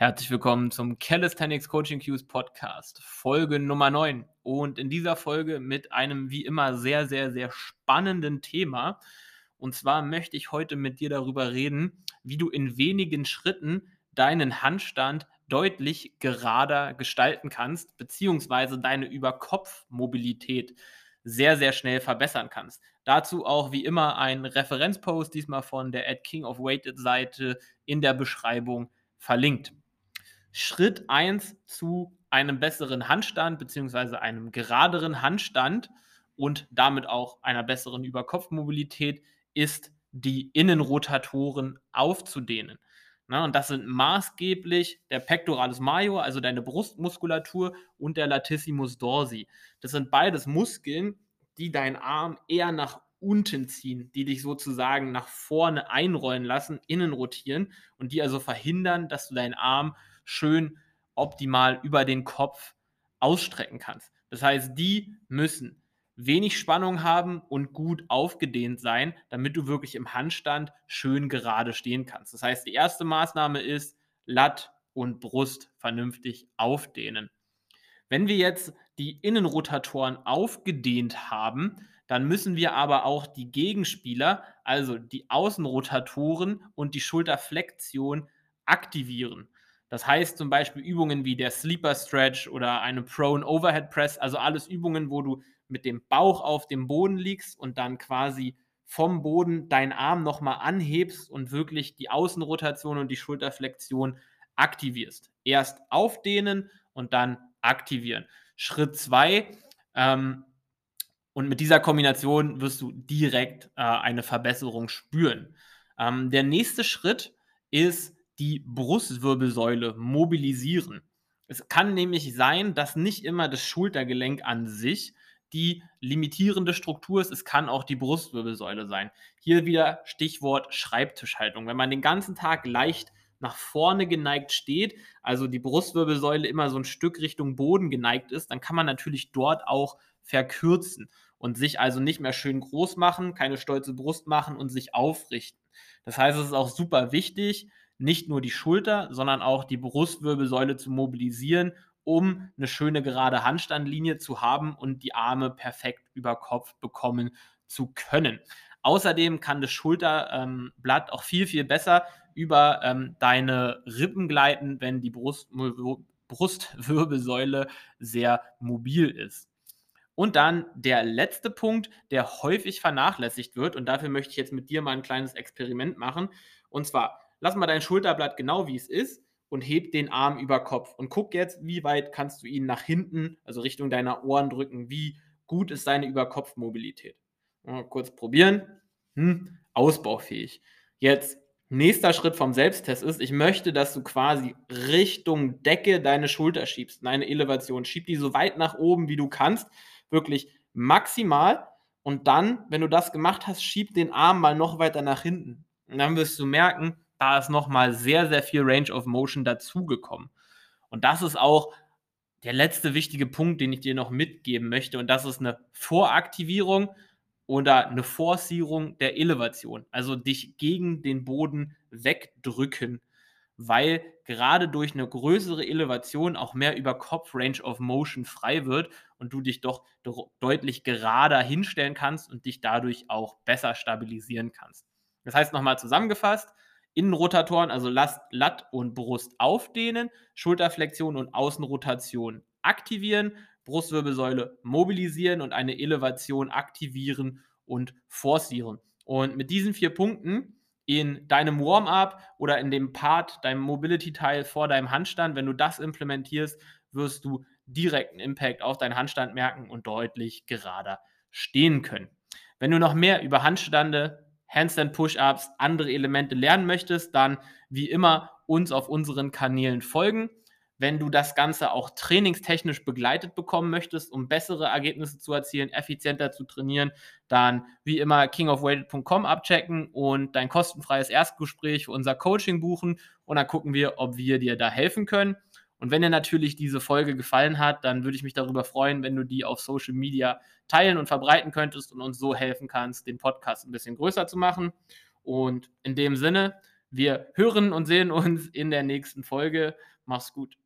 Herzlich willkommen zum Calisthenics Coaching Cues Podcast, Folge Nummer 9. Und in dieser Folge mit einem wie immer sehr, sehr, sehr spannenden Thema. Und zwar möchte ich heute mit dir darüber reden, wie du in wenigen Schritten deinen Handstand deutlich gerader gestalten kannst, beziehungsweise deine Überkopfmobilität sehr, sehr schnell verbessern kannst. Dazu auch wie immer ein Referenzpost, diesmal von der At King of Weighted Seite in der Beschreibung verlinkt. Schritt 1 zu einem besseren Handstand beziehungsweise einem geraderen Handstand und damit auch einer besseren Überkopfmobilität ist, die Innenrotatoren aufzudehnen. Na, und das sind maßgeblich der Pectoralis major, also deine Brustmuskulatur, und der Latissimus dorsi. Das sind beides Muskeln, die deinen Arm eher nach unten ziehen, die dich sozusagen nach vorne einrollen lassen, innen rotieren und die also verhindern, dass du deinen Arm schön optimal über den Kopf ausstrecken kannst. Das heißt, die müssen wenig Spannung haben und gut aufgedehnt sein, damit du wirklich im Handstand schön gerade stehen kannst. Das heißt, die erste Maßnahme ist Latt und Brust vernünftig aufdehnen. Wenn wir jetzt die Innenrotatoren aufgedehnt haben, dann müssen wir aber auch die Gegenspieler, also die Außenrotatoren und die Schulterflexion aktivieren. Das heißt zum Beispiel Übungen wie der Sleeper Stretch oder eine Prone Overhead Press, also alles Übungen, wo du mit dem Bauch auf dem Boden liegst und dann quasi vom Boden deinen Arm nochmal anhebst und wirklich die Außenrotation und die Schulterflexion aktivierst. Erst aufdehnen und dann aktivieren. Schritt zwei, ähm, und mit dieser Kombination wirst du direkt äh, eine Verbesserung spüren. Ähm, der nächste Schritt ist die Brustwirbelsäule mobilisieren. Es kann nämlich sein, dass nicht immer das Schultergelenk an sich die limitierende Struktur ist. Es kann auch die Brustwirbelsäule sein. Hier wieder Stichwort Schreibtischhaltung. Wenn man den ganzen Tag leicht nach vorne geneigt steht, also die Brustwirbelsäule immer so ein Stück Richtung Boden geneigt ist, dann kann man natürlich dort auch verkürzen und sich also nicht mehr schön groß machen, keine stolze Brust machen und sich aufrichten. Das heißt, es ist auch super wichtig, nicht nur die Schulter, sondern auch die Brustwirbelsäule zu mobilisieren, um eine schöne gerade Handstandlinie zu haben und die Arme perfekt über Kopf bekommen zu können. Außerdem kann das Schulterblatt ähm, auch viel, viel besser über ähm, deine Rippen gleiten, wenn die Brust, Brustwirbelsäule sehr mobil ist. Und dann der letzte Punkt, der häufig vernachlässigt wird, und dafür möchte ich jetzt mit dir mal ein kleines Experiment machen. Und zwar, lass mal dein Schulterblatt genau wie es ist und heb den Arm über Kopf und guck jetzt, wie weit kannst du ihn nach hinten, also Richtung deiner Ohren drücken, wie gut ist seine Überkopfmobilität. Mal kurz probieren. Hm, ausbaufähig. Jetzt nächster Schritt vom Selbsttest ist, ich möchte, dass du quasi Richtung Decke deine Schulter schiebst, deine Elevation. Schieb die so weit nach oben, wie du kannst, wirklich maximal. Und dann, wenn du das gemacht hast, schieb den Arm mal noch weiter nach hinten. Und dann wirst du merken, da ist nochmal sehr, sehr viel Range of Motion dazugekommen. Und das ist auch der letzte wichtige Punkt, den ich dir noch mitgeben möchte. Und das ist eine Voraktivierung oder eine Forcierung der Elevation. Also dich gegen den Boden wegdrücken, weil gerade durch eine größere Elevation auch mehr über Kopf Range of Motion frei wird und du dich doch deutlich gerader hinstellen kannst und dich dadurch auch besser stabilisieren kannst. Das heißt nochmal zusammengefasst, Innenrotatoren, also Last, Latt und Brust aufdehnen, Schulterflexion und Außenrotation aktivieren, Brustwirbelsäule mobilisieren und eine Elevation aktivieren und forcieren. Und mit diesen vier Punkten in deinem Warm-up oder in dem Part, deinem Mobility-Teil vor deinem Handstand, wenn du das implementierst, wirst du direkten Impact auf deinen Handstand merken und deutlich gerader stehen können. Wenn du noch mehr über Handstande, Handstand Push-Ups, andere Elemente lernen möchtest, dann wie immer uns auf unseren Kanälen folgen. Wenn du das Ganze auch trainingstechnisch begleitet bekommen möchtest, um bessere Ergebnisse zu erzielen, effizienter zu trainieren, dann wie immer kingofweighted.com abchecken und dein kostenfreies Erstgespräch für unser Coaching buchen und dann gucken wir, ob wir dir da helfen können. Und wenn dir natürlich diese Folge gefallen hat, dann würde ich mich darüber freuen, wenn du die auf Social Media teilen und verbreiten könntest und uns so helfen kannst, den Podcast ein bisschen größer zu machen. Und in dem Sinne Wir hören und sehen uns in der nächsten Folge. Mach's gut.